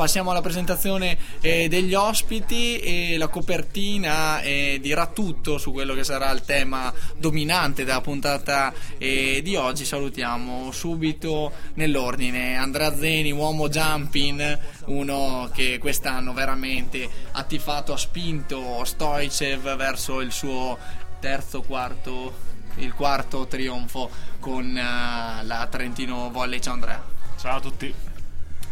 Passiamo alla presentazione eh, degli ospiti e la copertina eh, dirà tutto su quello che sarà il tema dominante della puntata eh, di oggi. Salutiamo subito nell'ordine Andrea Zeni, uomo jumping, uno che quest'anno veramente ha tifato, ha spinto Stoicev verso il suo terzo, quarto, il quarto trionfo con uh, la Trentino Volley. Ciao Andrea. Ciao a tutti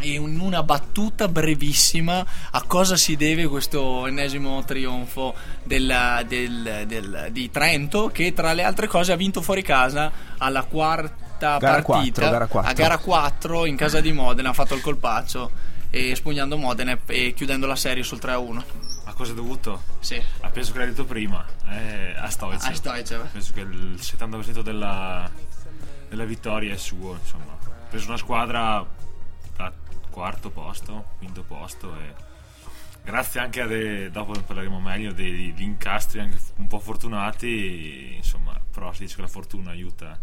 in una battuta brevissima a cosa si deve questo ennesimo trionfo del, del, del, di Trento che tra le altre cose ha vinto fuori casa alla quarta gara partita 4, gara 4. a gara 4 in casa di Modena ha fatto il colpaccio e spugnando Modena e chiudendo la serie sul 3-1 a cosa è dovuto? Sì. Penso che l'hai detto prima eh, a Stoicev a Stoicev penso che il 70% della, della vittoria è suo insomma ha preso una squadra quarto posto, quinto posto e grazie anche a dei, dopo ne parleremo meglio degli incastri anche un po' fortunati insomma però si dice che la fortuna aiuta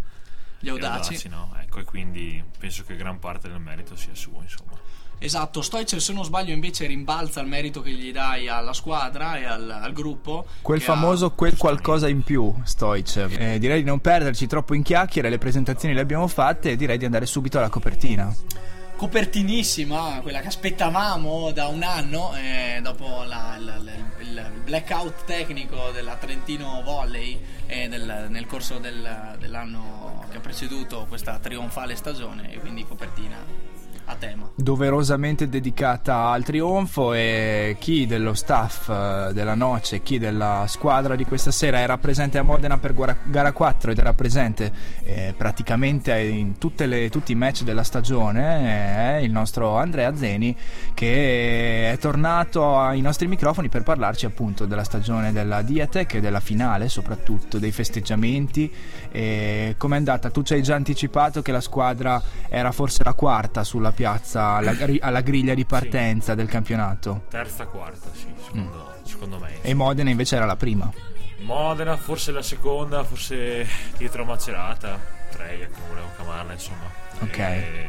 gli audaci, audaci no? ecco e quindi penso che gran parte del merito sia suo insomma Esatto, Stoicev se non sbaglio invece rimbalza il merito che gli dai alla squadra e al, al gruppo. Quel famoso ha... quel qualcosa in più, Stoicev. Eh, direi di non perderci troppo in chiacchiere, le presentazioni le abbiamo fatte e direi di andare subito alla copertina copertinissima, quella che aspettavamo da un anno, eh, dopo la, la, la, il blackout tecnico della Trentino Volley eh, del, nel corso del, dell'anno che ha preceduto questa trionfale stagione, e quindi copertina a tema. Doverosamente dedicata al trionfo e chi dello staff eh, della Noce, chi della squadra di questa sera era presente a Modena per gara 4 ed era presente eh, praticamente in le, tutti i match della stagione, è il nostro Andrea Zeni che è tornato ai nostri microfoni per parlarci appunto della stagione della Diatec e della finale, soprattutto dei festeggiamenti. Come è andata? Tu ci hai già anticipato che la squadra era forse la quarta sulla piazza alla, alla griglia di partenza sì. del campionato. Terza, quarta, sì, secondo, mm. secondo me. E Modena invece era la prima. Modena forse la seconda, forse dietro Macerata, Treia come volevo chiamarla, insomma. Ok. E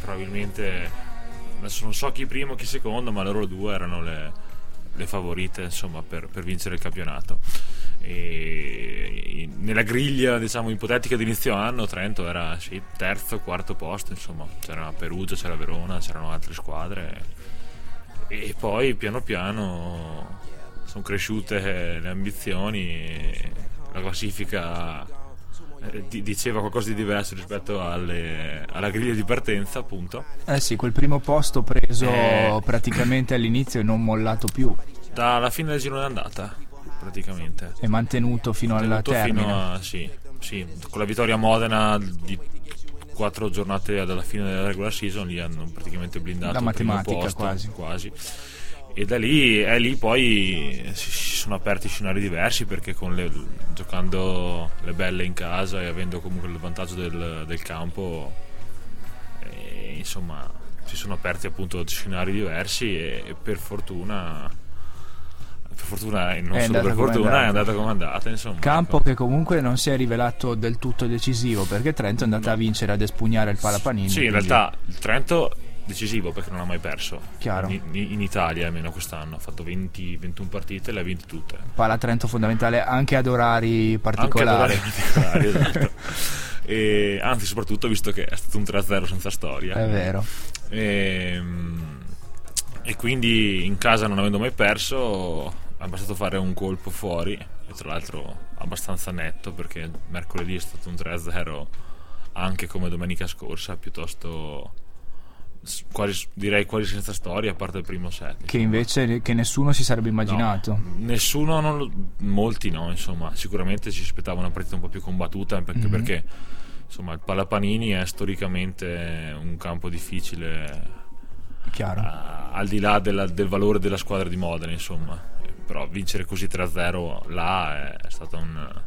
probabilmente, adesso non so chi primo, chi secondo, ma loro due erano le, le favorite, insomma, per, per vincere il campionato e nella griglia diciamo ipotetica di inizio anno Trento era sì, terzo, quarto posto insomma c'era Perugia, c'era Verona c'erano altre squadre. E poi piano piano sono cresciute le ambizioni la classifica eh, diceva qualcosa di diverso rispetto alle, alla griglia di partenza appunto. Eh sì quel primo posto preso eh, praticamente all'inizio e non mollato più. Dalla fine del girone d'andata praticamente. È mantenuto fino alla termine. Fino a, sì, sì, con la vittoria a Modena di quattro giornate dalla fine della regular season lì hanno praticamente blindato la matematica posto, quasi. quasi. E da lì, è lì poi si, sono aperti scenari diversi perché le, giocando le belle in casa e avendo comunque il vantaggio del, del campo, e, insomma, si sono aperti appunto scenari diversi e, e per fortuna per fortuna, non è solo per fortuna, è andata come è andata. Insomma, Campo ecco. che comunque non si è rivelato del tutto decisivo perché Trento è andata no. a vincere, ad espugnare il Palapanini. Sì, quindi... in realtà il Trento decisivo perché non ha mai perso in, in, Italia almeno quest'anno ha fatto 20, 21 partite e le ha vinte tutte Pala Trento fondamentale anche ad orari particolari, anche ad orari particolari esatto. e, anzi soprattutto visto che è stato un 3-0 senza storia è vero e, ehm, e quindi in casa non avendo mai perso ha bastato fare un colpo fuori e tra l'altro abbastanza netto perché mercoledì è stato un 3-0 anche come domenica scorsa piuttosto quasi, direi quasi senza storia a parte il primo set che invece che nessuno si sarebbe immaginato no, nessuno non, molti no insomma sicuramente ci aspettava una partita un po' più combattuta perché, mm-hmm. perché insomma il Palapanini è storicamente un campo difficile. A- al di là della- del valore della squadra di Modena, insomma. Però vincere così 3-0 là è stata un-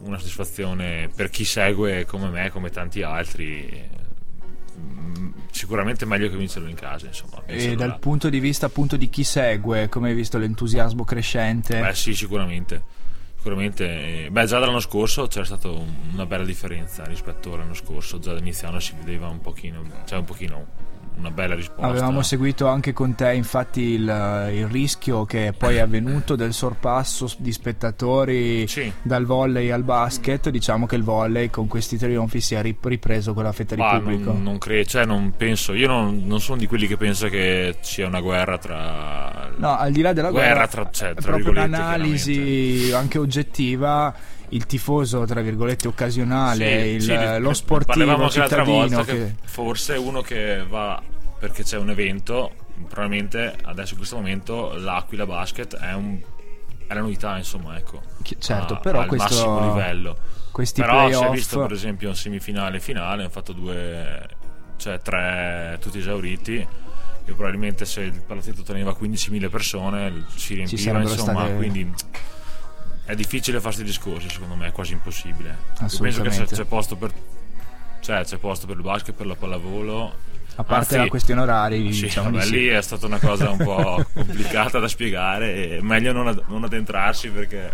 una soddisfazione per chi segue come me, come tanti altri. mm, Sicuramente meglio che vincerlo in casa, insomma. E dal là. punto di vista appunto di chi segue, come hai visto l'entusiasmo crescente? Beh, sì, sicuramente. Sicuramente, eh, beh, già dall'anno scorso c'era stata un- una bella differenza rispetto all'anno scorso. Già all'inizio anno si vedeva un pochino, cioè un pochino una bella risposta. Avevamo seguito anche con te infatti il, il rischio che poi è avvenuto del sorpasso di spettatori Sì. dal volley al basket. Diciamo che il volley con questi trionfi si è rip- ripreso quella fetta di Ma pubblico. non, non credo, cioè non penso, io non, non sono di quelli che pensa che sia una guerra tra... No, al di là della Guerra guerra, tra- cioè, tra proprio un'analisi anche oggettiva. Il tifoso, tra virgolette, occasionale, Sì, il- sì, lo sportivo parlavamo anche l'altra cittadino. volta che... che- forse uno che va perché c'è un evento, probabilmente adesso in questo momento l'Aquila Basket è, un, è la novità, insomma, ecco. Certo, a- però al questo- massimo livello. questi Però si è visto per esempio in semifinale e finale, hanno fatto due, cioè tre tutti esauriti. E probabilmente se il palazzetto teneva 15.000 persone si riempiva, insomma, state- quindi è difficile farsi i discorsi, secondo me, è quasi impossibile. Io penso che c'è, c'è posto per cioè c'è posto per il basket, per la pallavolo. A parte Anzi, la questione orari, sì, diciamo sì. lì è stata una cosa un po' complicata da spiegare meglio non, ad- non addentrarsi perché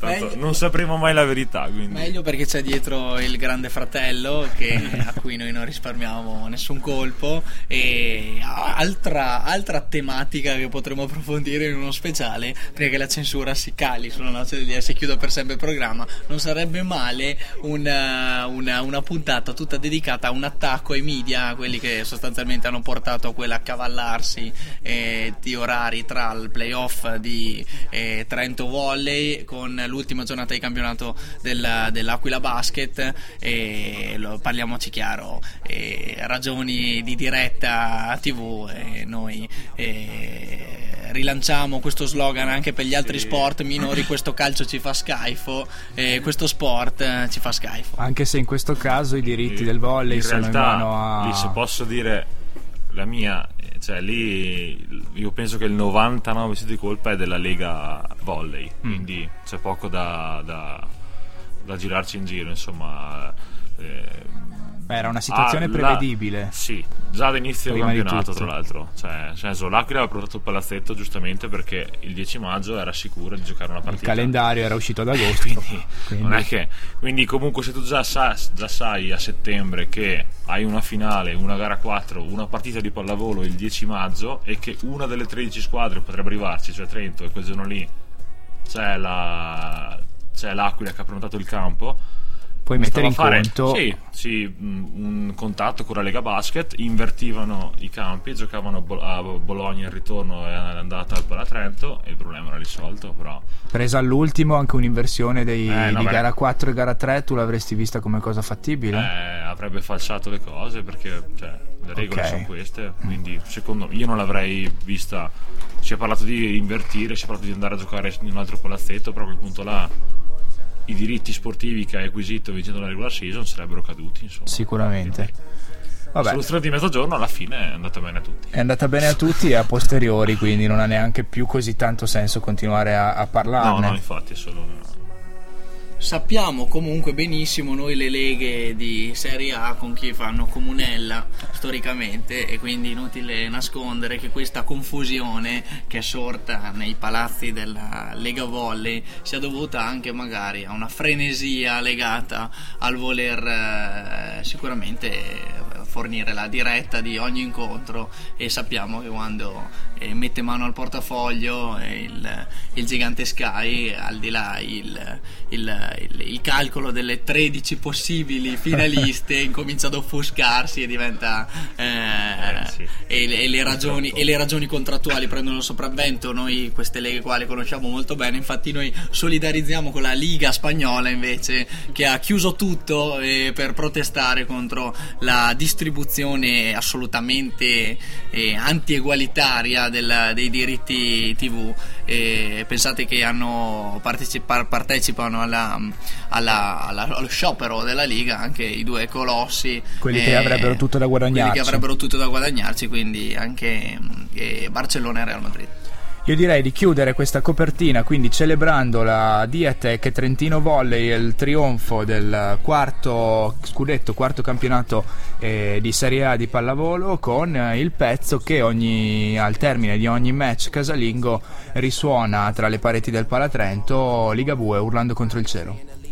Meglio- non sapremo mai la verità. Quindi. Meglio perché c'è dietro il grande fratello che- a cui noi non risparmiamo nessun colpo e altra, altra tematica che potremo approfondire in uno speciale prima che la censura si cali sulla noce del dia e si chiuda per sempre il programma non sarebbe male una, una- una puntata tutta dedicata a un attacco ai media quelli che sostanzialmente hanno portato a quell'accavallarsi eh, di orari tra il playoff di eh, Trento Volley con l'ultima giornata di campionato del- dell'Aquila Basket e lo- parliamoci chiaro eh, ragioni di diretta tv e noi eh, rilanciamo questo slogan anche per gli altri sport minori questo calcio ci fa schifo e questo sport eh, ci fa schifo Anche se in questo caso i diritti del volley in sono realtà, in mano a... lì se posso dire la mia, cioè lì io penso che il 99% di colpa è della Lega Volley, Mm. quindi c'è poco da, da- da girarci in giro, insomma. eh, Beh, era una situazione ah, la- prevedibile. Sì, già all'inizio del Prima campionato, tra l'altro. Cioè, nel senso, l'Aquila aveva portato il palazzetto giustamente perché il 10 maggio era sicuro di giocare una Il partita. calendario era uscito ad agosto. Quindi, quindi- non è che, quindi comunque se tu già, sa- già sai a settembre che hai una finale, una gara 4, una partita di pallavolo il 10 maggio e che una delle 13 squadre potrebbe arrivarci, cioè Trento, e quel giorno lì c'è, la, c'è l'Aquila che ha prenotato il campo, Puoi mettere in fare, conto... sì, sì, mh, un contatto con la Lega Basket, invertivano i campi, giocavano a, Bo- a Bologna il ritorno e all'andata al Palatrento e il problema era risolto, però Presa all'ultimo anche un'inversione dei- Eh, no, di beh. gara 4 e gara 3, tu l'avresti vista come cosa fattibile? eh, avrebbe falsato le cose perché cioè, le regole Ok. sono queste, quindi secondo me io non l'avrei vista. Si è parlato di invertire, si è parlato di andare a giocare in un altro palazzetto, però a quel punto là i diritti sportivi che hai acquisito vincendo la regular season sarebbero caduti. Insomma. Sicuramente. Vabbè, soluzione di mezzogiorno alla fine è andata bene a tutti. è andata bene a tutti e a posteriori, quindi non ha neanche più così tanto senso continuare a, a No, parlarne. no, infatti è solo una... Sappiamo comunque benissimo noi le leghe di Serie A con chi fanno comunella storicamente e quindi inutile nascondere che questa confusione che è sorta nei palazzi della Lega Volley sia dovuta anche magari a una frenesia legata al voler eh, sicuramente fornire la diretta di ogni incontro e sappiamo che quando eh, mette mano al portafoglio eh, il, il gigante Sky al di là il, il- il- calcolo delle 13 possibili finaliste incomincia ad offuscarsi e diventa eh, Eh, sì. e, le, e le ragioni, e le ragioni contrattuali prendono sopravvento. Noi queste leghe qua le conosciamo molto bene. Infatti noi solidarizziamo con la Liga Spagnola invece che ha chiuso tutto eh, per protestare contro la distribuzione assolutamente eh, anti-egualitaria del- dei diritti tv E pensate che hanno partecipa- partecipano alla, alla- alla- allo sciopero della Liga anche i due colossi Quelli che avrebbero tutto da guadagnarci. quelli che avrebbero tutto da guadagnarci, quindi anche eh, Barcellona e Real Madrid. Io direi di chiudere questa copertina quindi celebrando la Diatec Trentino Volley e il trionfo del quarto scudetto, quarto campionato eh, di Serie A di pallavolo con eh, il pezzo che ogni, al termine di ogni match casalingo risuona tra le pareti del Palatrento Ligabue urlando contro il cielo.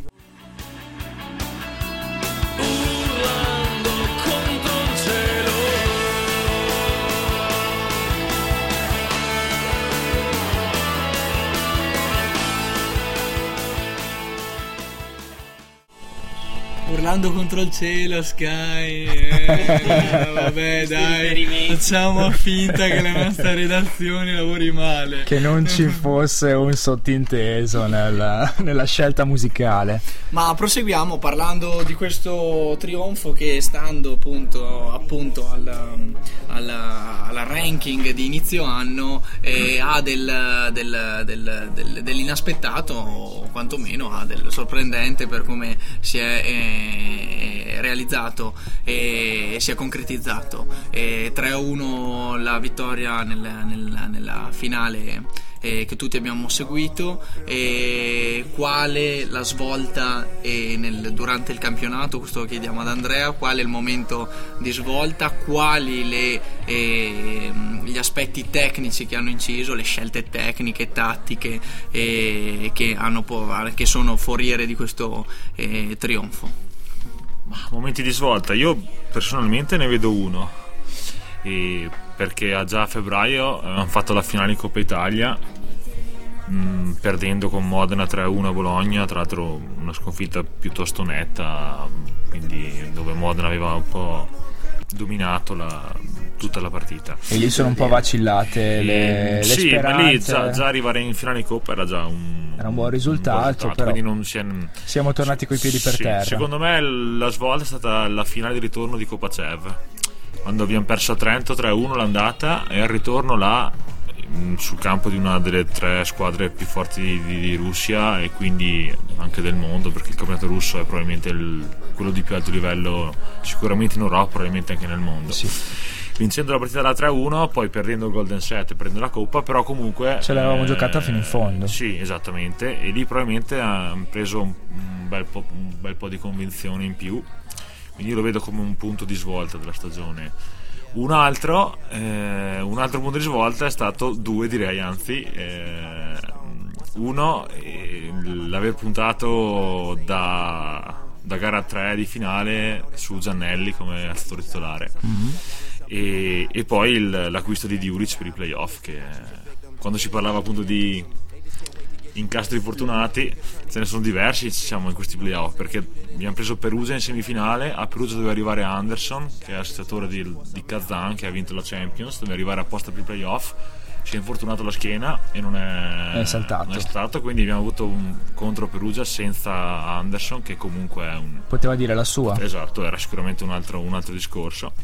Urlando contro il cielo, Sky. Eh, vabbè, dai, facciamo finta che la nostra redazione lavori male. Che non ci fosse un sottinteso nella, nella scelta musicale. Ma proseguiamo parlando di questo trionfo che stando appunto, appunto al, al, al, ranking di inizio anno eh, ha del, del, del, dell'inaspettato o quantomeno ha del sorprendente per come si è eh, realizzato e si è concretizzato. Eh, 3-1 la vittoria nel, nel, nella finale eh, che tutti abbiamo seguito. E quale la svolta eh, nel, durante il campionato, questo lo chiediamo ad Andrea, qual è il momento di svolta, quali le, eh, gli aspetti tecnici che hanno inciso, le scelte tecniche, tattiche eh, che, hanno, che, sono foriere di questo eh, trionfo. Momenti di svolta, io personalmente ne vedo uno. E perché già a febbraio hanno fatto la finale in Coppa Italia mm, perdendo con Modena 3-1 a Bologna tra l'altro una sconfitta piuttosto netta quindi dove Modena aveva un po' dominato la, tutta la partita e lì sono un po' vacillate e, le, le sì speranze. ma lì già, già, arrivare in finale di Coppa era già un, era un buon risultato, un buon risultato quindi non si è, siamo tornati coi piedi per sì, terra secondo me la svolta è stata la finale di ritorno di Coppa Cev quando abbiamo perso a Trento 3-1 l'andata e al ritorno là mm, sul campo di una delle tre squadre più forti di, di, Russia e quindi anche del mondo perché il campionato russo è probabilmente il, quello di più alto livello sicuramente in Europa probabilmente anche nel mondo sì. Vincendo la partita da 3-1 poi perdendo il Golden Set e prendendo la Coppa però comunque ce l'avevamo eh, giocata fino in fondo sì esattamente e lì probabilmente hanno preso un, bel un bel po' di convinzione in più quindi io lo vedo come un punto di svolta della stagione. Un altro, eh, un altro punto di svolta è stato due, direi anzi. Eh, uno, eh, l'aver puntato da, da, gara 3 di finale su Giannelli come assessore titolare. Mm-hmm. E, e, poi il, l'acquisto di Diuric per i playoff, che quando si parlava appunto di incastri fortunati ce ne sono diversi diciamo, in questi playoff perché abbiamo preso Perugia in semifinale a Perugia doveva arrivare Anderson che è assessatore di, di Kazan che ha vinto la Champions doveva arrivare apposta per i playoff si è infortunato la schiena e non è, è, saltato. non è saltato quindi abbiamo avuto un contro Perugia senza Anderson che comunque è un poteva dire la sua esatto era sicuramente un altro, un altro discorso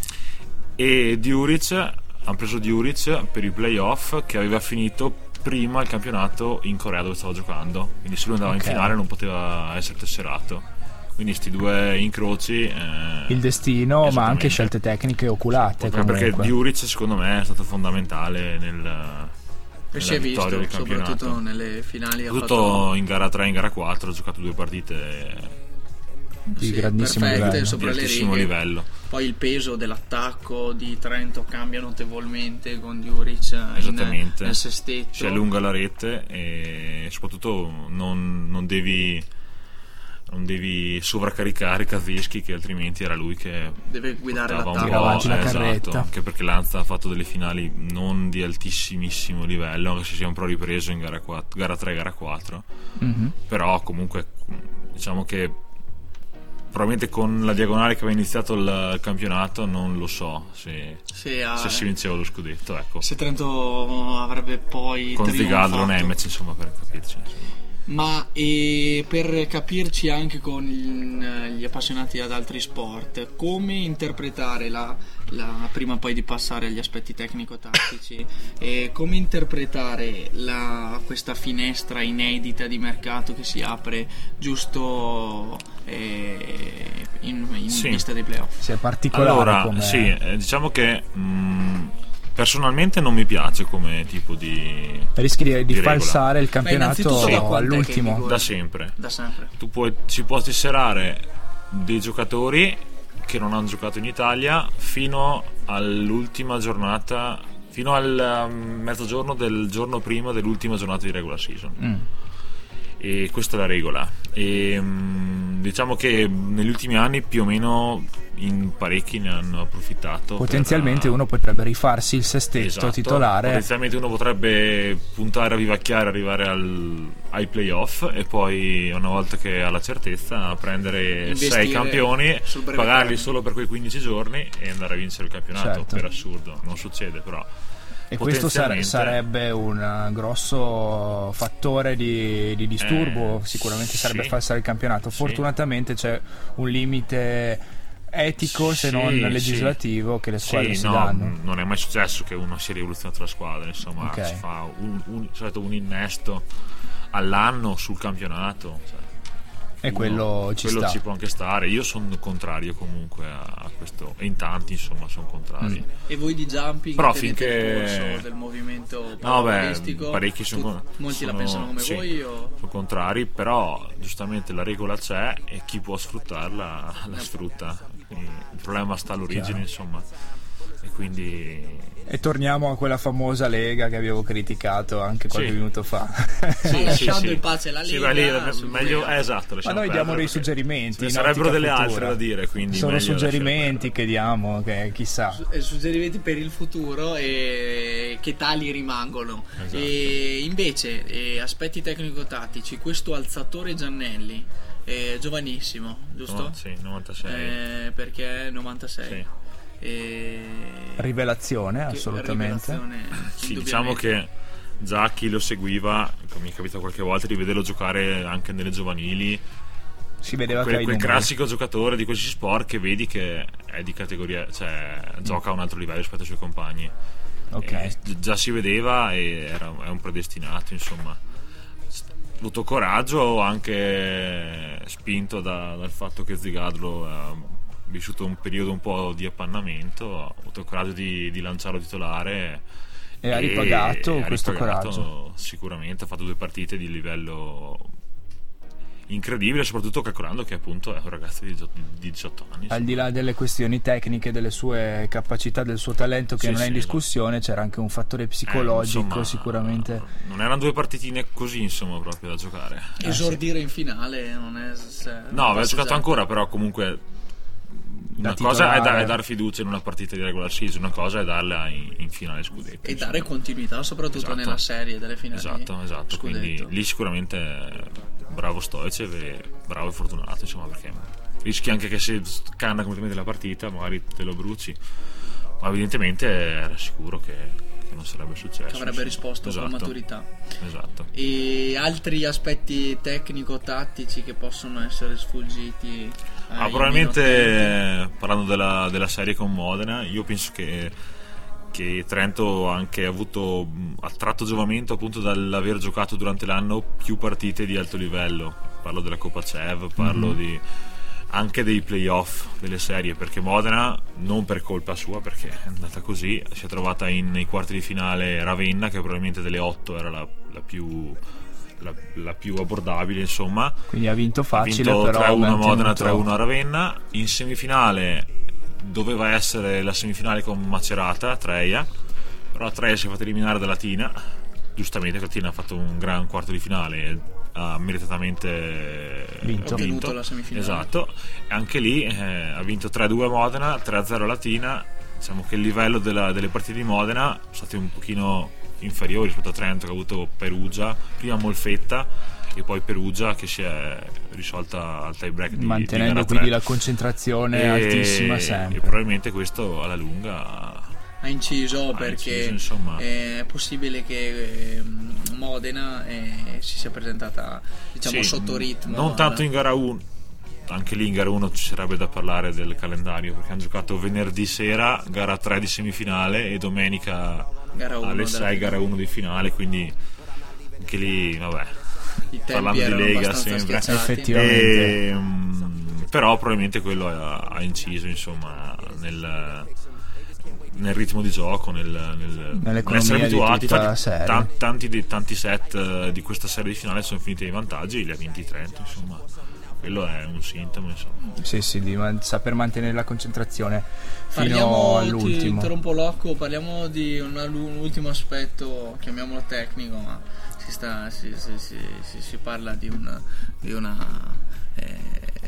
e Diuric hanno preso Diuric per i playoff che aveva finito prima il campionato in Corea dove stavo giocando. Quindi se lui andava okay. in finale non poteva essere tesserato. Quindi questi due incroci. Eh, il destino, ma anche scelte tecniche oculate. Perché, perché Diuric secondo me è stato fondamentale nel. E si è visto, del soprattutto nelle finali. Soprattutto fatto... in gara 3 e in gara 4 ha giocato due partite di sì, grandissimo livello. Sopra di altissimo livello. Poi il peso dell'attacco di Trento cambia notevolmente con Diuric in, nel sestetto. Si allunga la rete e soprattutto non, non devi non devi sovraccaricare Kazischi che altrimenti era lui che deve guidare l'attacco avanti la esatto, carretta anche perché Lanza ha fatto delle finali non di altissimissimo livello anche se si è un po' ripreso in gara, 4, gara 3 gara 4 mm-hmm. però comunque diciamo che probabilmente con la diagonale che aveva iniziato il campionato non lo so se, se, ah, se si vinceva lo scudetto ecco. se Trento avrebbe poi con Zigadro Nemec insomma per capirci insomma. ma per capirci anche con gli appassionati ad altri sport come interpretare la la, prima poi di passare agli aspetti tecnico-tattici, e come interpretare la, questa finestra inedita di mercato che si apre giusto eh, in, in sì. vista dei playoff? Sì, è particolare. Allora, come... sì, eh, diciamo che mh, mm, Personalmente non mi piace come tipo di... Rischi di, di falsare il campionato da quant'è che all'ultimo. Da sempre. Da sempre. Tu puoi, si può tesserare dei giocatori che non hanno giocato in Italia fino all'ultima giornata, fino al um, mezzogiorno del giorno prima dell'ultima giornata di regular season. Mm. E questa è la regola. E, mm, diciamo che negli ultimi anni più o meno in parecchi ne hanno approfittato. Potenzialmente per- uno potrebbe rifarsi il sestetto Esatto. titolare. Potenzialmente uno potrebbe puntare a vivacchiare, arrivare al- ai playoff e poi una volta che ha la certezza prendere sei campioni, pagarli termine. solo per quei 15 giorni e andare a vincere il campionato. Certo. Per assurdo, non succede però. E questo sarebbe un eh, grosso fattore di, di disturbo, Eh, sicuramente sarebbe sì. falsare il campionato. Sì. Fortunatamente c'è un limite etico, se Sì, non sì. legislativo, che le squadre Sì, si no, danno. non è mai successo che uno si rivoluzionata la squadra, insomma, Ok. si fa un, un, un innesto all'anno sul campionato. cioè, E uno- quello ci quello sta. ci può anche stare. Io sono contrario comunque a, a questo, e in tanti insomma sono contrari. Mm. E voi di jumping Però finché- del movimento No, beh, parecchi sono, Tu- con- molti la sono- pensano come sì, voi o sono contrari, però giustamente la regola c'è e chi può sfruttarla la sfrutta. Il problema sta all'origine, Chiaro. insomma. E quindi E torniamo a quella famosa lega che avevo criticato anche qualche Sì. minuto fa. Sì, lasciando in pace la Sì, Lega, lì, meglio, eh, esatto, Ma noi diamo dei suggerimenti. Ce sarebbero delle futura. altre da dire, quindi Sono suggerimenti che diamo, che chissà. eh, suggerimenti per il futuro e che tali rimangono. Esatto. E invece, eh, aspetti tecnico-tattici, questo alzatore Giannelli, eh, giovanissimo, giusto? No, sì, 96. Eh, perché è 96. Sì. E... Rivelazione, assolutamente. rivelazione, Sì, diciamo che già chi lo seguiva, come mi è capitato qualche volta di vederlo giocare anche nelle giovanili, Si vedeva quel, quel classico giocatore di questi sport che vedi che è di categoria, cioè gioca a un altro livello rispetto ai suoi compagni. Ok. E gi- già si vedeva e era, è un predestinato, insomma. Avuto coraggio, anche spinto da- dal fatto che Zigadlo ha vissuto un periodo un po' di appannamento, ha avuto il coraggio di, di lanciarlo titolare. E ha ripagato ha questo ripagato coraggio. Sicuramente ha fatto due partite di livello incredibile, soprattutto calcolando che appunto è un ragazzo di, diciotto- di 18 anni. Al di là delle questioni tecniche, delle sue capacità, del suo talento che Sì, non è in sì, discussione, c'era anche un fattore psicologico Eh, insomma, sicuramente. Non erano due partitine così, insomma, proprio da giocare. Esordire in finale non è. se- No, aveva giocato già. ancora, però comunque. Una cosa è, da- è dare fiducia in una partita di regular season, una cosa è darla in, in finale scudetto. E insomma. dare continuità, soprattutto Esatto. nella serie delle finali. Esatto, esatto. scudetto. Quindi lì sicuramente bravo Stoicev e bravo e fortunato, insomma, perché rischi anche che se canna completamente la partita, magari te lo bruci. Ma evidentemente era sicuro che non sarebbe successo. Che avrebbe risposto esatto, con maturità. Esatto. E altri aspetti tecnico-tattici che possono essere sfuggiti. Ah, probabilmente parlando della, della serie con Modena, io penso che, che Trento ha anche avuto mh, attratto giovamento appunto dall'aver giocato durante l'anno più partite di alto livello. Parlo della Coppa CEV, parlo di, anche dei playoff delle serie, perché Modena, non per colpa sua, perché è andata così, si è trovata in- nei quarti di finale Ravenna, che probabilmente delle otto era la, la più, la- la più abbordabile, insomma Quindi ha vinto ha facile, vinto però 3-1 a Modena, 3-1 a Ravenna. In semifinale doveva essere la semifinale con Macerata, Treia, però Treia si è fatta eliminare da Latina. Giustamente Latina ha fatto un gran quarto di finale ha meritatamente Vinto. Ottenuto la semifinale. Esatto, e anche lì eh, ha vinto 3-2 a Modena, 3-0 a Latina. Diciamo che il livello della- delle partite di Modena è stato un pochino inferiore rispetto a Trento che ha avuto Perugia, prima Molfetta e poi Perugia che si è risolta al tie break di, mantenendo di quindi 3. la concentrazione E- altissima e sempre. probabilmente questo alla lunga ha inciso Ha perché inciso, è possibile che ehm, Modena eh, si sia presentata diciamo Sì, sotto ritmo. Non tanto in gara 1, anche lì in gara 1 ci sarebbe da parlare del calendario perché hanno giocato venerdì sera, gara 3 di semifinale e domenica Gara uno alle della 6 finale. gara 1 di finale, quindi anche lì vabbè. Parlando di Lega sempre. Effettivamente. E, mm, però probabilmente quello ha, ha inciso insomma nel, nel ritmo di gioco, nel, nel, nell'essere di abituati. tutta la Infatti, serie. tan- tanti, dei- tanti set eh, di questa serie di finale sono finiti ai vantaggi, li ha vinti Trento, insomma. Quello è un sintomo, insomma. Sì, sì, di man- saper mantenere la concentrazione fino Parliamo, ti all'ultimo. interrompo Locco, parliamo di un, un ultimo aspetto, chiamiamolo tecnico, ma si, sta, si, si- si- si- si parla di, un, di una... eh,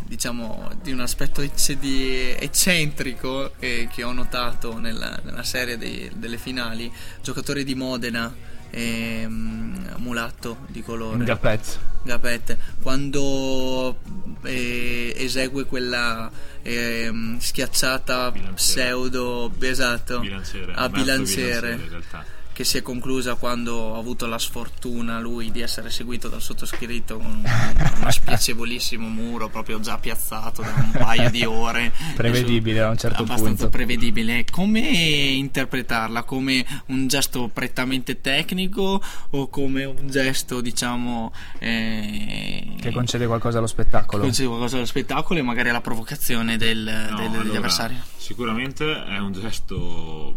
diciamo di un aspetto eccentrico eh, che ho notato nella, nella serie dei- delle finali giocatore di Modena ehm, mulatto di colore Gapet. Gapet quando eh, esegue quella ehm, schiacciata Bilanciere. pseudo esatto Bilanciere, a bilanciere in realtà. Che si è conclusa quando ha avuto la sfortuna lui di essere seguito dal sottoscritto con un- uno spiacevolissimo muro proprio già piazzato da un paio di ore Prevedibile a un certo abbastanza punto. prevedibile come interpretarla come un gesto prettamente tecnico o come un gesto diciamo eh, Che concede qualcosa allo spettacolo. concede qualcosa allo spettacolo e magari alla provocazione del- No, del- degli allora, avversari Sicuramente è un gesto.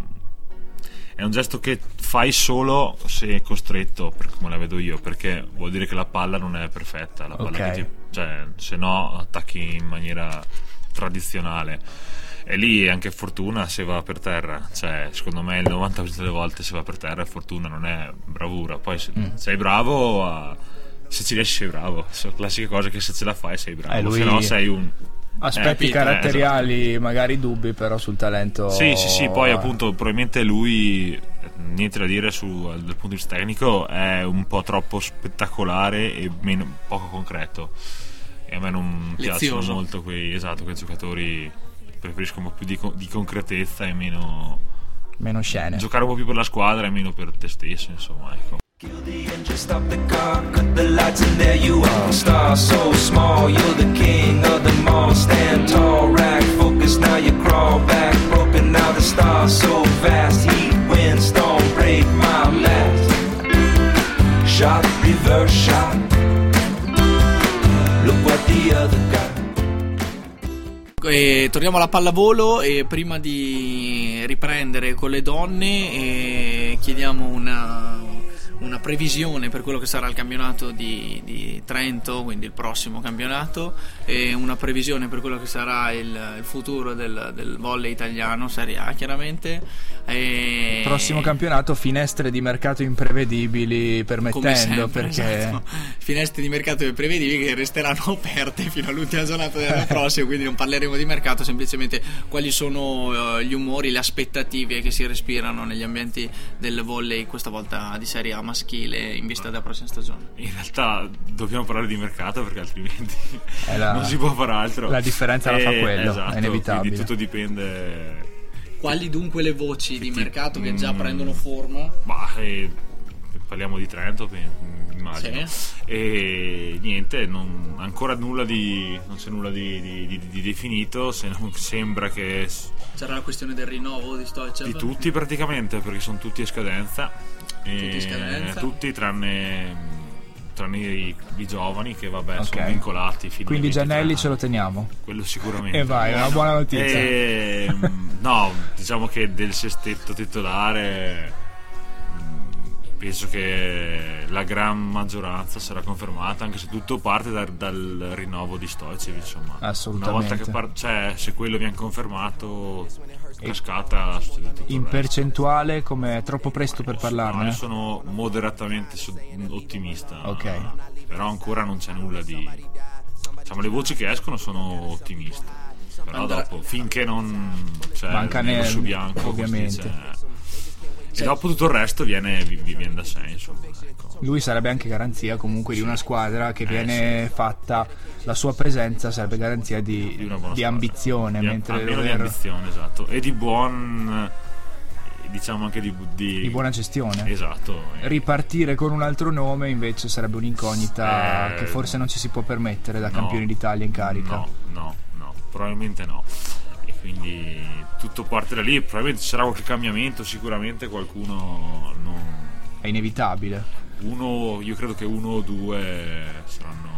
È un gesto che fai solo se è costretto, per come la vedo io, perché vuol dire che la palla non è perfetta. La palla Ok. che ti- cioè, se no attacchi in maniera tradizionale. E lì è anche fortuna se va per terra. Cioè, secondo me il 90% delle volte se va per terra è fortuna, non è bravura. Poi se Mm. sei bravo, a- se ci riesci sei bravo. Sono classiche cose che se ce la fai sei bravo. Eh, lui- Se no sei un Aspetti Eh, caratteriali magari dubbi, però sul talento. Sì, sì, sì, poi appunto probabilmente lui, niente da dire su, dal punto di vista tecnico, è un po' troppo spettacolare e meno, poco concreto. E a me non piacciono Lezioso. molto quei, esatto, quei giocatori, preferisco un po' più di, di concretezza e meno... Meno scene. giocare un po' più per la squadra e meno per te stesso, insomma, ecco. Kill the engine, stop the car, cut the lights, and there you. Star crawl back. Broken now, the stars so fast. Heat. E torniamo alla pallavolo e prima di riprendere con le donne eh, chiediamo una, una previsione per quello che sarà il campionato di, di Trento, quindi il prossimo campionato, e una previsione per quello che sarà il, il futuro del, del volley italiano, Serie A chiaramente. E- Prossimo campionato, finestre di mercato imprevedibili permettendo, sempre, perché esatto. finestre di mercato prevedibili che resteranno aperte fino all'ultima giornata dell'anno prossimo quindi non parleremo di mercato semplicemente quali sono eh, gli umori le aspettative che si respirano negli ambienti del volley questa volta di serie A maschile in vista della prossima stagione In realtà dobbiamo parlare di mercato perché altrimenti È la- non si può fare altro. la differenza la fa E- quello, è esatto, inevitabile. Quindi tutto dipende quali dunque le voci di ti- mercato che già mm. prendono forma Bah, eh, parliamo di Trento, immagino. Sì. E niente, non- ancora nulla di, non c'è nulla di, di- di- di definito, se non sembra che c'era la questione del rinnovo di Stoichev di tutti praticamente, perché sono tutti a scadenza. E Tutti a scadenza. tutti tranne, tranne i, i giovani che vabbè Ok. sono vincolati. quindi 23 Giannelli ce lo teniamo. Quello sicuramente. E vai, è una buona notizia. Ehm, no, diciamo che del sestetto titolare mm, penso che la gran maggioranza sarà confermata, anche se tutto parte da- dal rinnovo di Stoicev, insomma. Assolutamente. Una volta che par- cioè, se quello viene confermato, cascata In resto. percentuale, come è troppo presto per No, parlarne? io sono moderatamente ottimista. Ok. Però ancora non c'è nulla di. Diciamo, le voci che escono sono ottimiste. Però Andrà- dopo, finché non c'è Manca nero nel- su bianco, ovviamente. E dopo tutto il resto viene, vi- vi viene da sé, insomma. ecco. Lui sarebbe anche garanzia comunque di una squadra che Eh, viene fatta, la sua presenza sarebbe garanzia di, Di di ambizione, Di- mentre almeno di ambizione, esatto. E di buon. diciamo anche di. di, di buona gestione. Esatto. Ripartire con un altro nome invece sarebbe un'incognita Eh, che forse non ci si può permettere da no, campioni d'Italia in carica. No, no, no, probabilmente no. Quindi tutto parte da lì. Probabilmente ci sarà qualche cambiamento, sicuramente qualcuno non. È inevitabile. Uno, io credo che uno o due saranno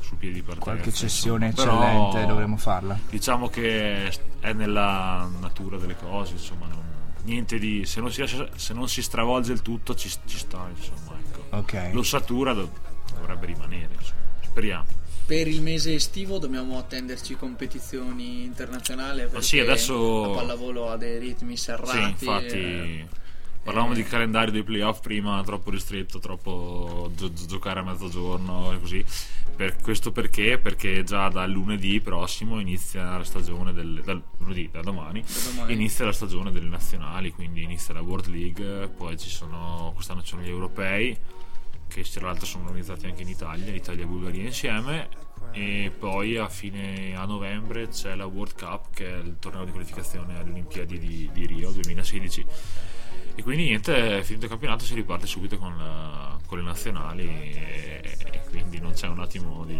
sul piedi di partenza. Qualche cessione insomma. Però, eccellente dovremmo farla. Diciamo che è nella natura delle cose, insomma, non- niente di. Se non si, lascia- se non si stravolge il tutto, ci, ci sta, insomma. Ecco. Ok. L'ossatura dov- dovrebbe rimanere, insomma. Speriamo. Per il mese estivo dobbiamo attenderci competizioni internazionali. Perché sì, adesso- la pallavolo ha dei ritmi serrati. Sì, infatti. eh, Parlavamo eh, di calendario dei playoff prima, troppo ristretto, troppo gio- gio- giocare a mezzogiorno e così. Per questo perché? Perché già dal lunedì prossimo inizia la stagione del, dal lunedì, da domani, Da domani. inizia la stagione delle nazionali, quindi inizia la World League, poi ci sono, quest'anno ci sono gli europei, che tra l'altro sono organizzati anche in Italia, Italia e Bulgaria insieme, e poi a fine a novembre c'è la World Cup, che è il torneo di qualificazione alle Olimpiadi di, di Rio 2016. E quindi niente, finito il campionato si riparte subito con, la- con le nazionali e, e quindi non c'è un attimo di...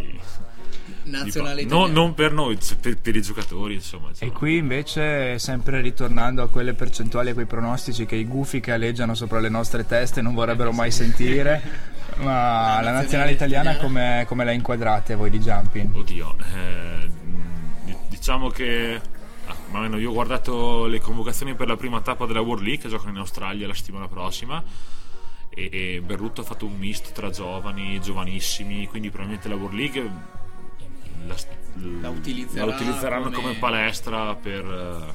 di Nazionale pa- no, non per noi, per, per i giocatori insomma. E insomma. qui invece, sempre ritornando a quelle percentuali e quei pronostici che i gufi che aleggiano sopra le nostre teste non vorrebbero mai sentire, ma la nazionale italiana come, come la inquadrate voi di jumping? Oddio, eh, diciamo che ah, ma almeno io ho guardato le convocazioni per la prima tappa della World League che giocano in Australia la settimana prossima e, e Berrutto ha fatto un misto tra giovani, giovanissimi, quindi probabilmente la World League la, La utilizzerà la utilizzeranno come- come, palestra per eh,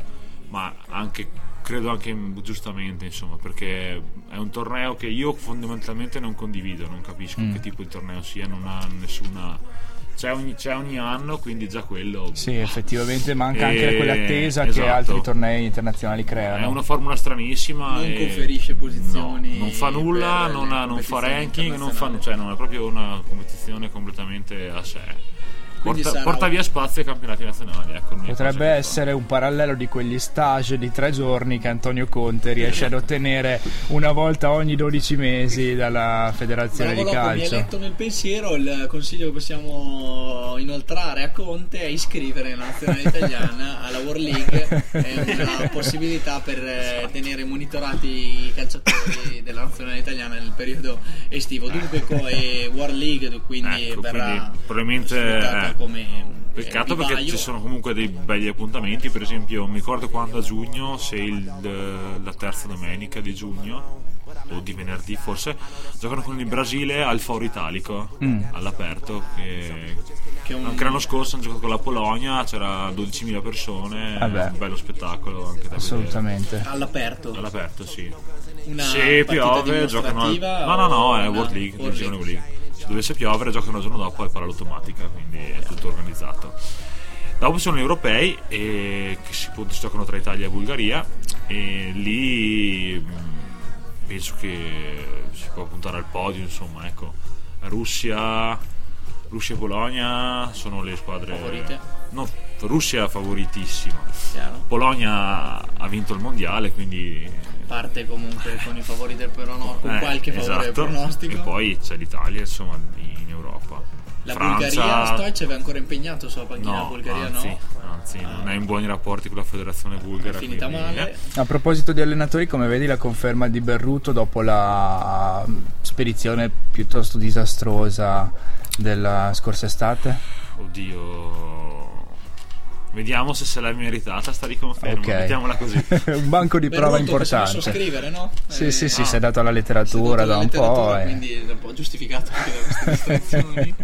ma anche credo anche giustamente insomma perché è un torneo che io fondamentalmente non condivido non capisco Mm. che tipo di torneo sia non ha nessuna c'è ogni, c'è ogni anno quindi già quello Sì, effettivamente manca E- anche quell'attesa che esatto. altri tornei internazionali creano. è una formula stranissima Non e- conferisce posizioni no, non fa nulla non, ha- non fa ranking non, fa, cioè, non è proprio una competizione completamente a sé porta, sarà porta via spazio ai campionati nazionali ecco, Potrebbe essere un parallelo di quegli stage di tre giorni che Antonio Conte riesce ad ottenere una volta ogni 12 mesi dalla federazione Bravo di Loco, mi hai calcio. letto nel pensiero il consiglio che possiamo inoltrare a Conte è iscrivere la nazionale italiana alla World League è una possibilità per eh, tenere monitorati i calciatori della nazionale italiana nel periodo estivo. Dunque co- è World League quindi Ecco, verrà quindi probabilmente, eh, come Peccato eh, perché vivaio. ci sono comunque dei begli appuntamenti, per esempio mi ricordo quando a giugno, se il- la terza domenica di giugno o di venerdì forse, giocano con il Brasile al Foro Italico Mm. all'aperto che, Che un- anche l'anno scorso hanno giocato con la Polonia, c'era 12.000 persone, Vabbè. un bello spettacolo anche da Assolutamente. all'aperto vedere. All'aperto sì. una Se piove giocano al... No no no, è World League, World divisione League? World League. Se dovesse piovere giocano il giorno dopo e palla l'automatica, quindi è tutto organizzato. Dopo ci sono gli europei e che si, appunto, si giocano tra Italia e Bulgaria e lì mh, penso che si può puntare al podio, insomma, ecco. Russia, Russia e Polonia sono le squadre Favorite? No, Russia favoritissima. Polonia ha vinto il mondiale, quindi parte comunque con i favori del pronostico con eh, qualche favore del esatto. pronostico E poi c'è l'Italia, insomma, in Europa. La Francia, Bulgaria, Stoicev è ancora impegnato sulla panchina no, Bulgaria, anzi, no? anzi, non è in buoni rapporti con la federazione bulgara. È finita quindi- male. A proposito di allenatori, come vedi la conferma di Berruto dopo la spedizione piuttosto disastrosa della scorsa estate? Oddio. Vediamo se se l'è meritata sta riconferma. Ok. Mettiamola così. un banco di prova Berruto che si è messo a importante. scrivere, no? Sì, Eh, sì, sì, ah, si è dato alla letteratura dato da un po'. letteratura, e- Quindi è un po' giustificato anche da queste distrazioni.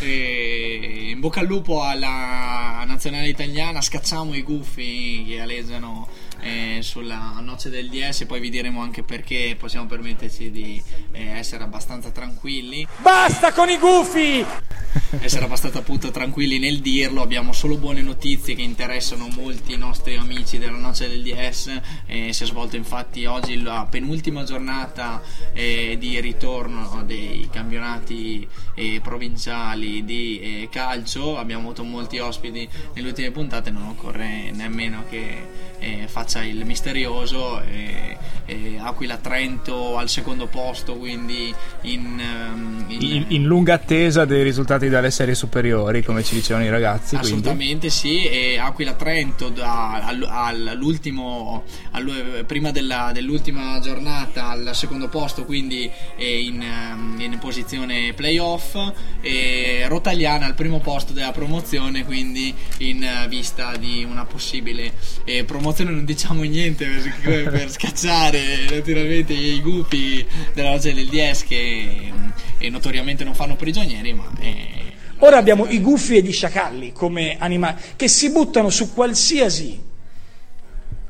E in bocca al lupo alla nazionale italiana, scacciamo i gufi che aleggiano eh, sulla noce del DS, poi vi diremo anche perché possiamo permetterci di eh, essere abbastanza tranquilli. Basta con i gufi! essere abbastanza appunto tranquilli nel dirlo. Abbiamo solo buone notizie che interessano molti nostri amici della noce del DS. Eh, si è svolta infatti oggi la penultima giornata eh, di ritorno dei campionati eh, provinciali di eh, calcio. Abbiamo avuto molti ospiti nelle ultime puntate, non occorre nemmeno che eh, faccia il misterioso. eh, eh, Aquila Trento al secondo posto, quindi in, ehm, in- In, in lunga attesa dei risultati dalle serie superiori, come ci dicevano i ragazzi. Quindi. Assolutamente sì, e Aquila Trento da- al- al- all'ultimo, al- prima della- dell'ultima giornata al secondo posto, quindi in, ehm, in posizione playoff, e Rotagliana al primo posto della promozione, quindi in vista di una possibile eh, promozione non diciamo niente per, per scacciare naturalmente i gupi della Loggia del DS che eh, notoriamente non fanno prigionieri, ma... eh, Ora abbiamo i gufi e gli sciacalli come animali che si buttano su qualsiasi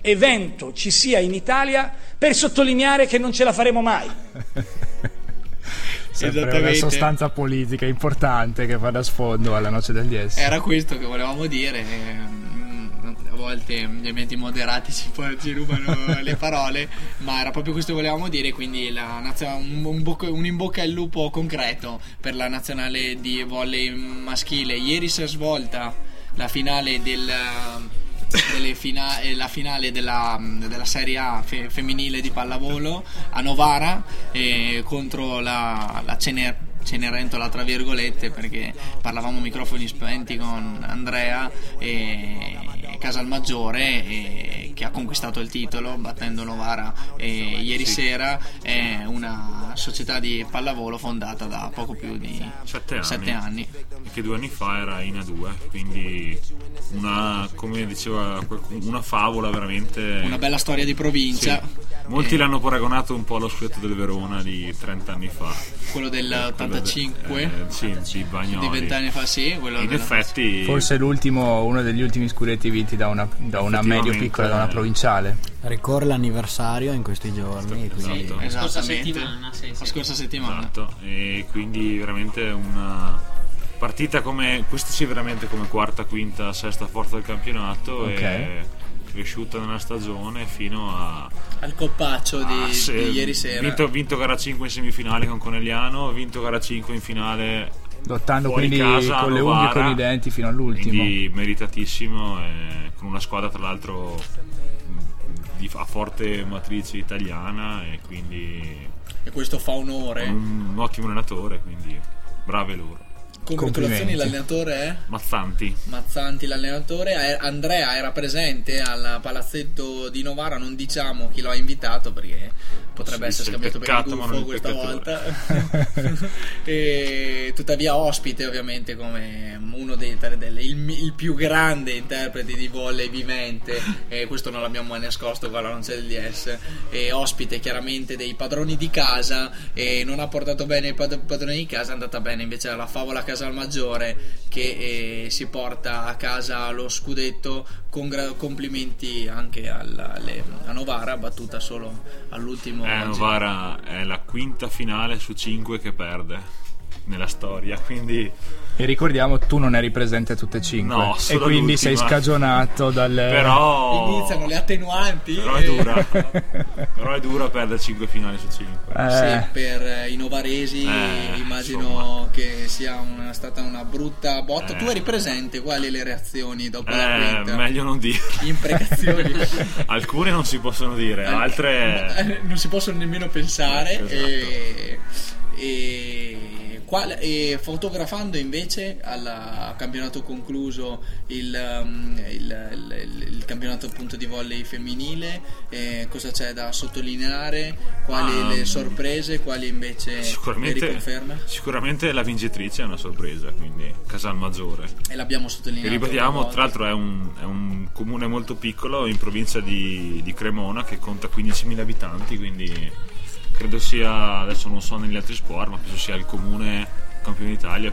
evento ci sia in Italia per sottolineare che non ce la faremo mai. Sempre una sostanza politica importante che fa da sfondo alla noce del DS. Era questo che volevamo dire. A volte gli ambienti moderati ci, poi ci rubano le parole, ma era proprio questo che volevamo dire. Quindi la nazio- un, un bocca- un in bocca al lupo concreto per la nazionale di volley maschile. Ieri si è svolta la finale del. delle fina- eh, la finale della, della Serie A fe- femminile di pallavolo a Novara eh, contro la, la Cener- Cenerentola tra virgolette perché parlavamo microfoni spenti con Andrea e Casalmaggiore e- che ha conquistato il titolo battendo Novara e ieri sera è una società di pallavolo fondata da poco più di Sette anni. sette anni. E che due anni fa era in A2, quindi una, come diceva qualcuno, una favola veramente. una bella storia di provincia Sì. Molti Eh, l'hanno paragonato un po' allo scudetto del Verona di 30 anni fa. quello del Quello de- 85 eh, sì, di Bagnoli. di vent'anni fa sì quello In della- effetti, Forse l'ultimo, uno degli ultimi scudetti vinti da una, da una medio piccola, da una eh. Provinciale. Ricorre l'anniversario in questi giorni, quindi Esatto. Esattamente. scorsa settimana, sì, la sì. scorsa settimana Esatto, e quindi veramente una partita come questa sì veramente come quarta, quinta, sesta forza del campionato Ok. e cresciuta nella stagione fino a al coppaccio di, Ah, se- di ieri sera vinto, vinto gara 5 in semifinale con Conegliano vinto gara 5 in finale Lottando Fuori quindi casa, con le Novara, unghie e con i denti fino all'ultimo. quindi meritatissimo e con una squadra tra l'altro di, a forte matrice italiana e quindi e questo fa onore. un ottimo allenatore quindi brave loro congratulazioni l'allenatore è Mazzanti. Mazzanti l'allenatore. Eh, Andrea era presente al palazzetto di Novara non diciamo chi lo ha invitato perché potrebbe Sì, essere scambiato per peccato, non gufo questa volta. E tuttavia ospite ovviamente come uno dei tre- delle- il, il più grande interprete di volley vivente. E questo non l'abbiamo mai nascosto qua non c'è il DS e ospite chiaramente dei padroni di casa. E non ha portato bene i pad- padroni di casa è andata bene invece alla favola Casalmaggiore che eh, si porta a casa lo scudetto Congra- complimenti anche alla- alle- a Novara battuta solo all'ultimo eh. Novara è la quinta finale su 5 che perde nella storia quindi E ricordiamo, tu non eri presente a tutte e cinque. No, e quindi sei l'ultima. scagionato dalle... però iniziano le attenuanti però è dura però è dura perdere 5 finali su 5 Eh, Sì, per eh, i novaresi Eh, immagino insomma. che sia una- stata una brutta botta. Eh. Tu eri presente? Quali le reazioni dopo la eh, quinta? meglio non dire Imprecazioni. alcune non si possono dire altre non si possono nemmeno pensare. Esatto. E, e, qual- e fotografando invece al campionato concluso il, um, il- il- il campionato appunto di volley femminile, eh, cosa c'è da sottolineare? Quali Ah, le sorprese? Quali invece le sicuramente, riconferme? sicuramente la vincitrice è una sorpresa quindi Casalmaggiore E l'abbiamo sottolineato. ripetiamo più tra l'altro è un, è un comune molto piccolo in provincia di, di Cremona che conta 15.000 abitanti quindi credo sia adesso non so negli altri sport ma penso sia il comune campione d'Italia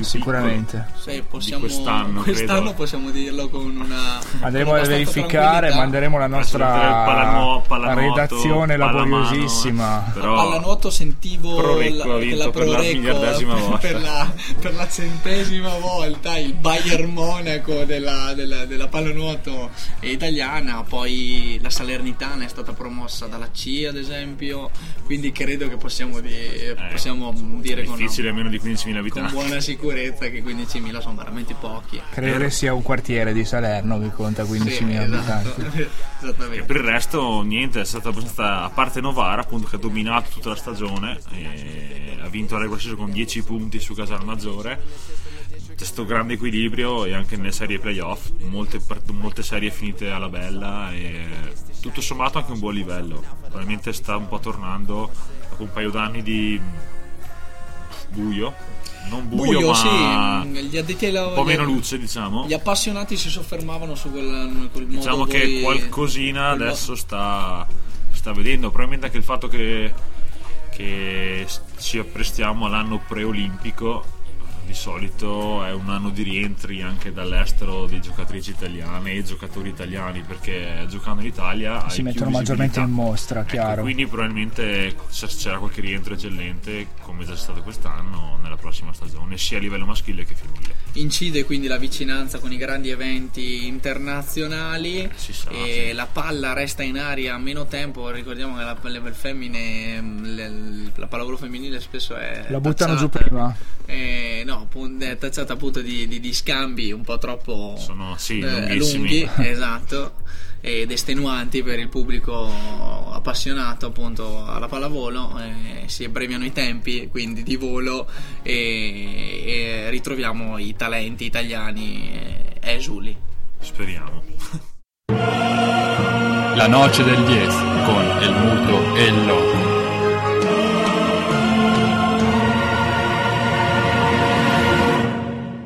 Sicuramente. Sì, possiamo, quest'anno, quest'anno possiamo dirlo con una. Andremo con a verificare, manderemo la nostra pallanuo- pallanuoto, redazione laboriosissima. eh. Però- A pallanuoto sentivo Pro Recco la, la per Pro la Recco miliardesima volta. per la, per la centesima volta il Bayern Monaco della, della, della pallanuoto italiana poi la Salernitana è stata promossa dalla C ad esempio quindi credo che possiamo, di- possiamo dire è con, difficile a meno di 15.000 con abitanti buona sicurezza che 15.000 sono veramente pochi. Credo che sia un quartiere di Salerno che conta 15.000 Sì, abitanti. esatto. E Esattamente. per il resto niente, è stata abbastanza, a parte Novara appunto che ha dominato tutta la stagione, e ha vinto la regular season con 10 punti su Casalmaggiore, questo grande equilibrio e anche nelle serie playoff, molte, molte serie finite alla bella e tutto sommato anche un buon livello, probabilmente sta un po' tornando dopo un paio d'anni di buio, non buio, Buio, ma sì, gli addetti ai un po' lavori. meno luce diciamo. Gli appassionati si soffermavano su quel, quel modo Diciamo che voi- qualcosina quel adesso sta, sta vedendo, probabilmente anche il fatto che, che ci apprestiamo all'anno preolimpico, di solito è un anno di rientri anche dall'estero di giocatrici italiane e giocatori italiani, perché giocando in Italia Si mettono maggiormente in mostra, Ecco, chiaro. quindi probabilmente se c'era qualche rientro eccellente, come già c'è stato quest'anno, nella prossima stagione, sia a livello maschile che femminile. incide quindi la vicinanza con i grandi eventi internazionali Si sa, e sì. la palla resta in aria meno tempo ricordiamo che la, le, le femmine mm, le- la pallavolo femminile spesso è La buttano giù tacciata- prima. eh, no appunto, è tacciata appunto di, di- di scambi un po' troppo Sono, sì, eh, lunghi esatto ed estenuanti per il pubblico appassionato appunto alla pallavolo eh, si abbreviano i tempi quindi di volo e, e ritroviamo i talenti italiani eh, esuli Speriamo. La noche del 10 con el muto e il loco.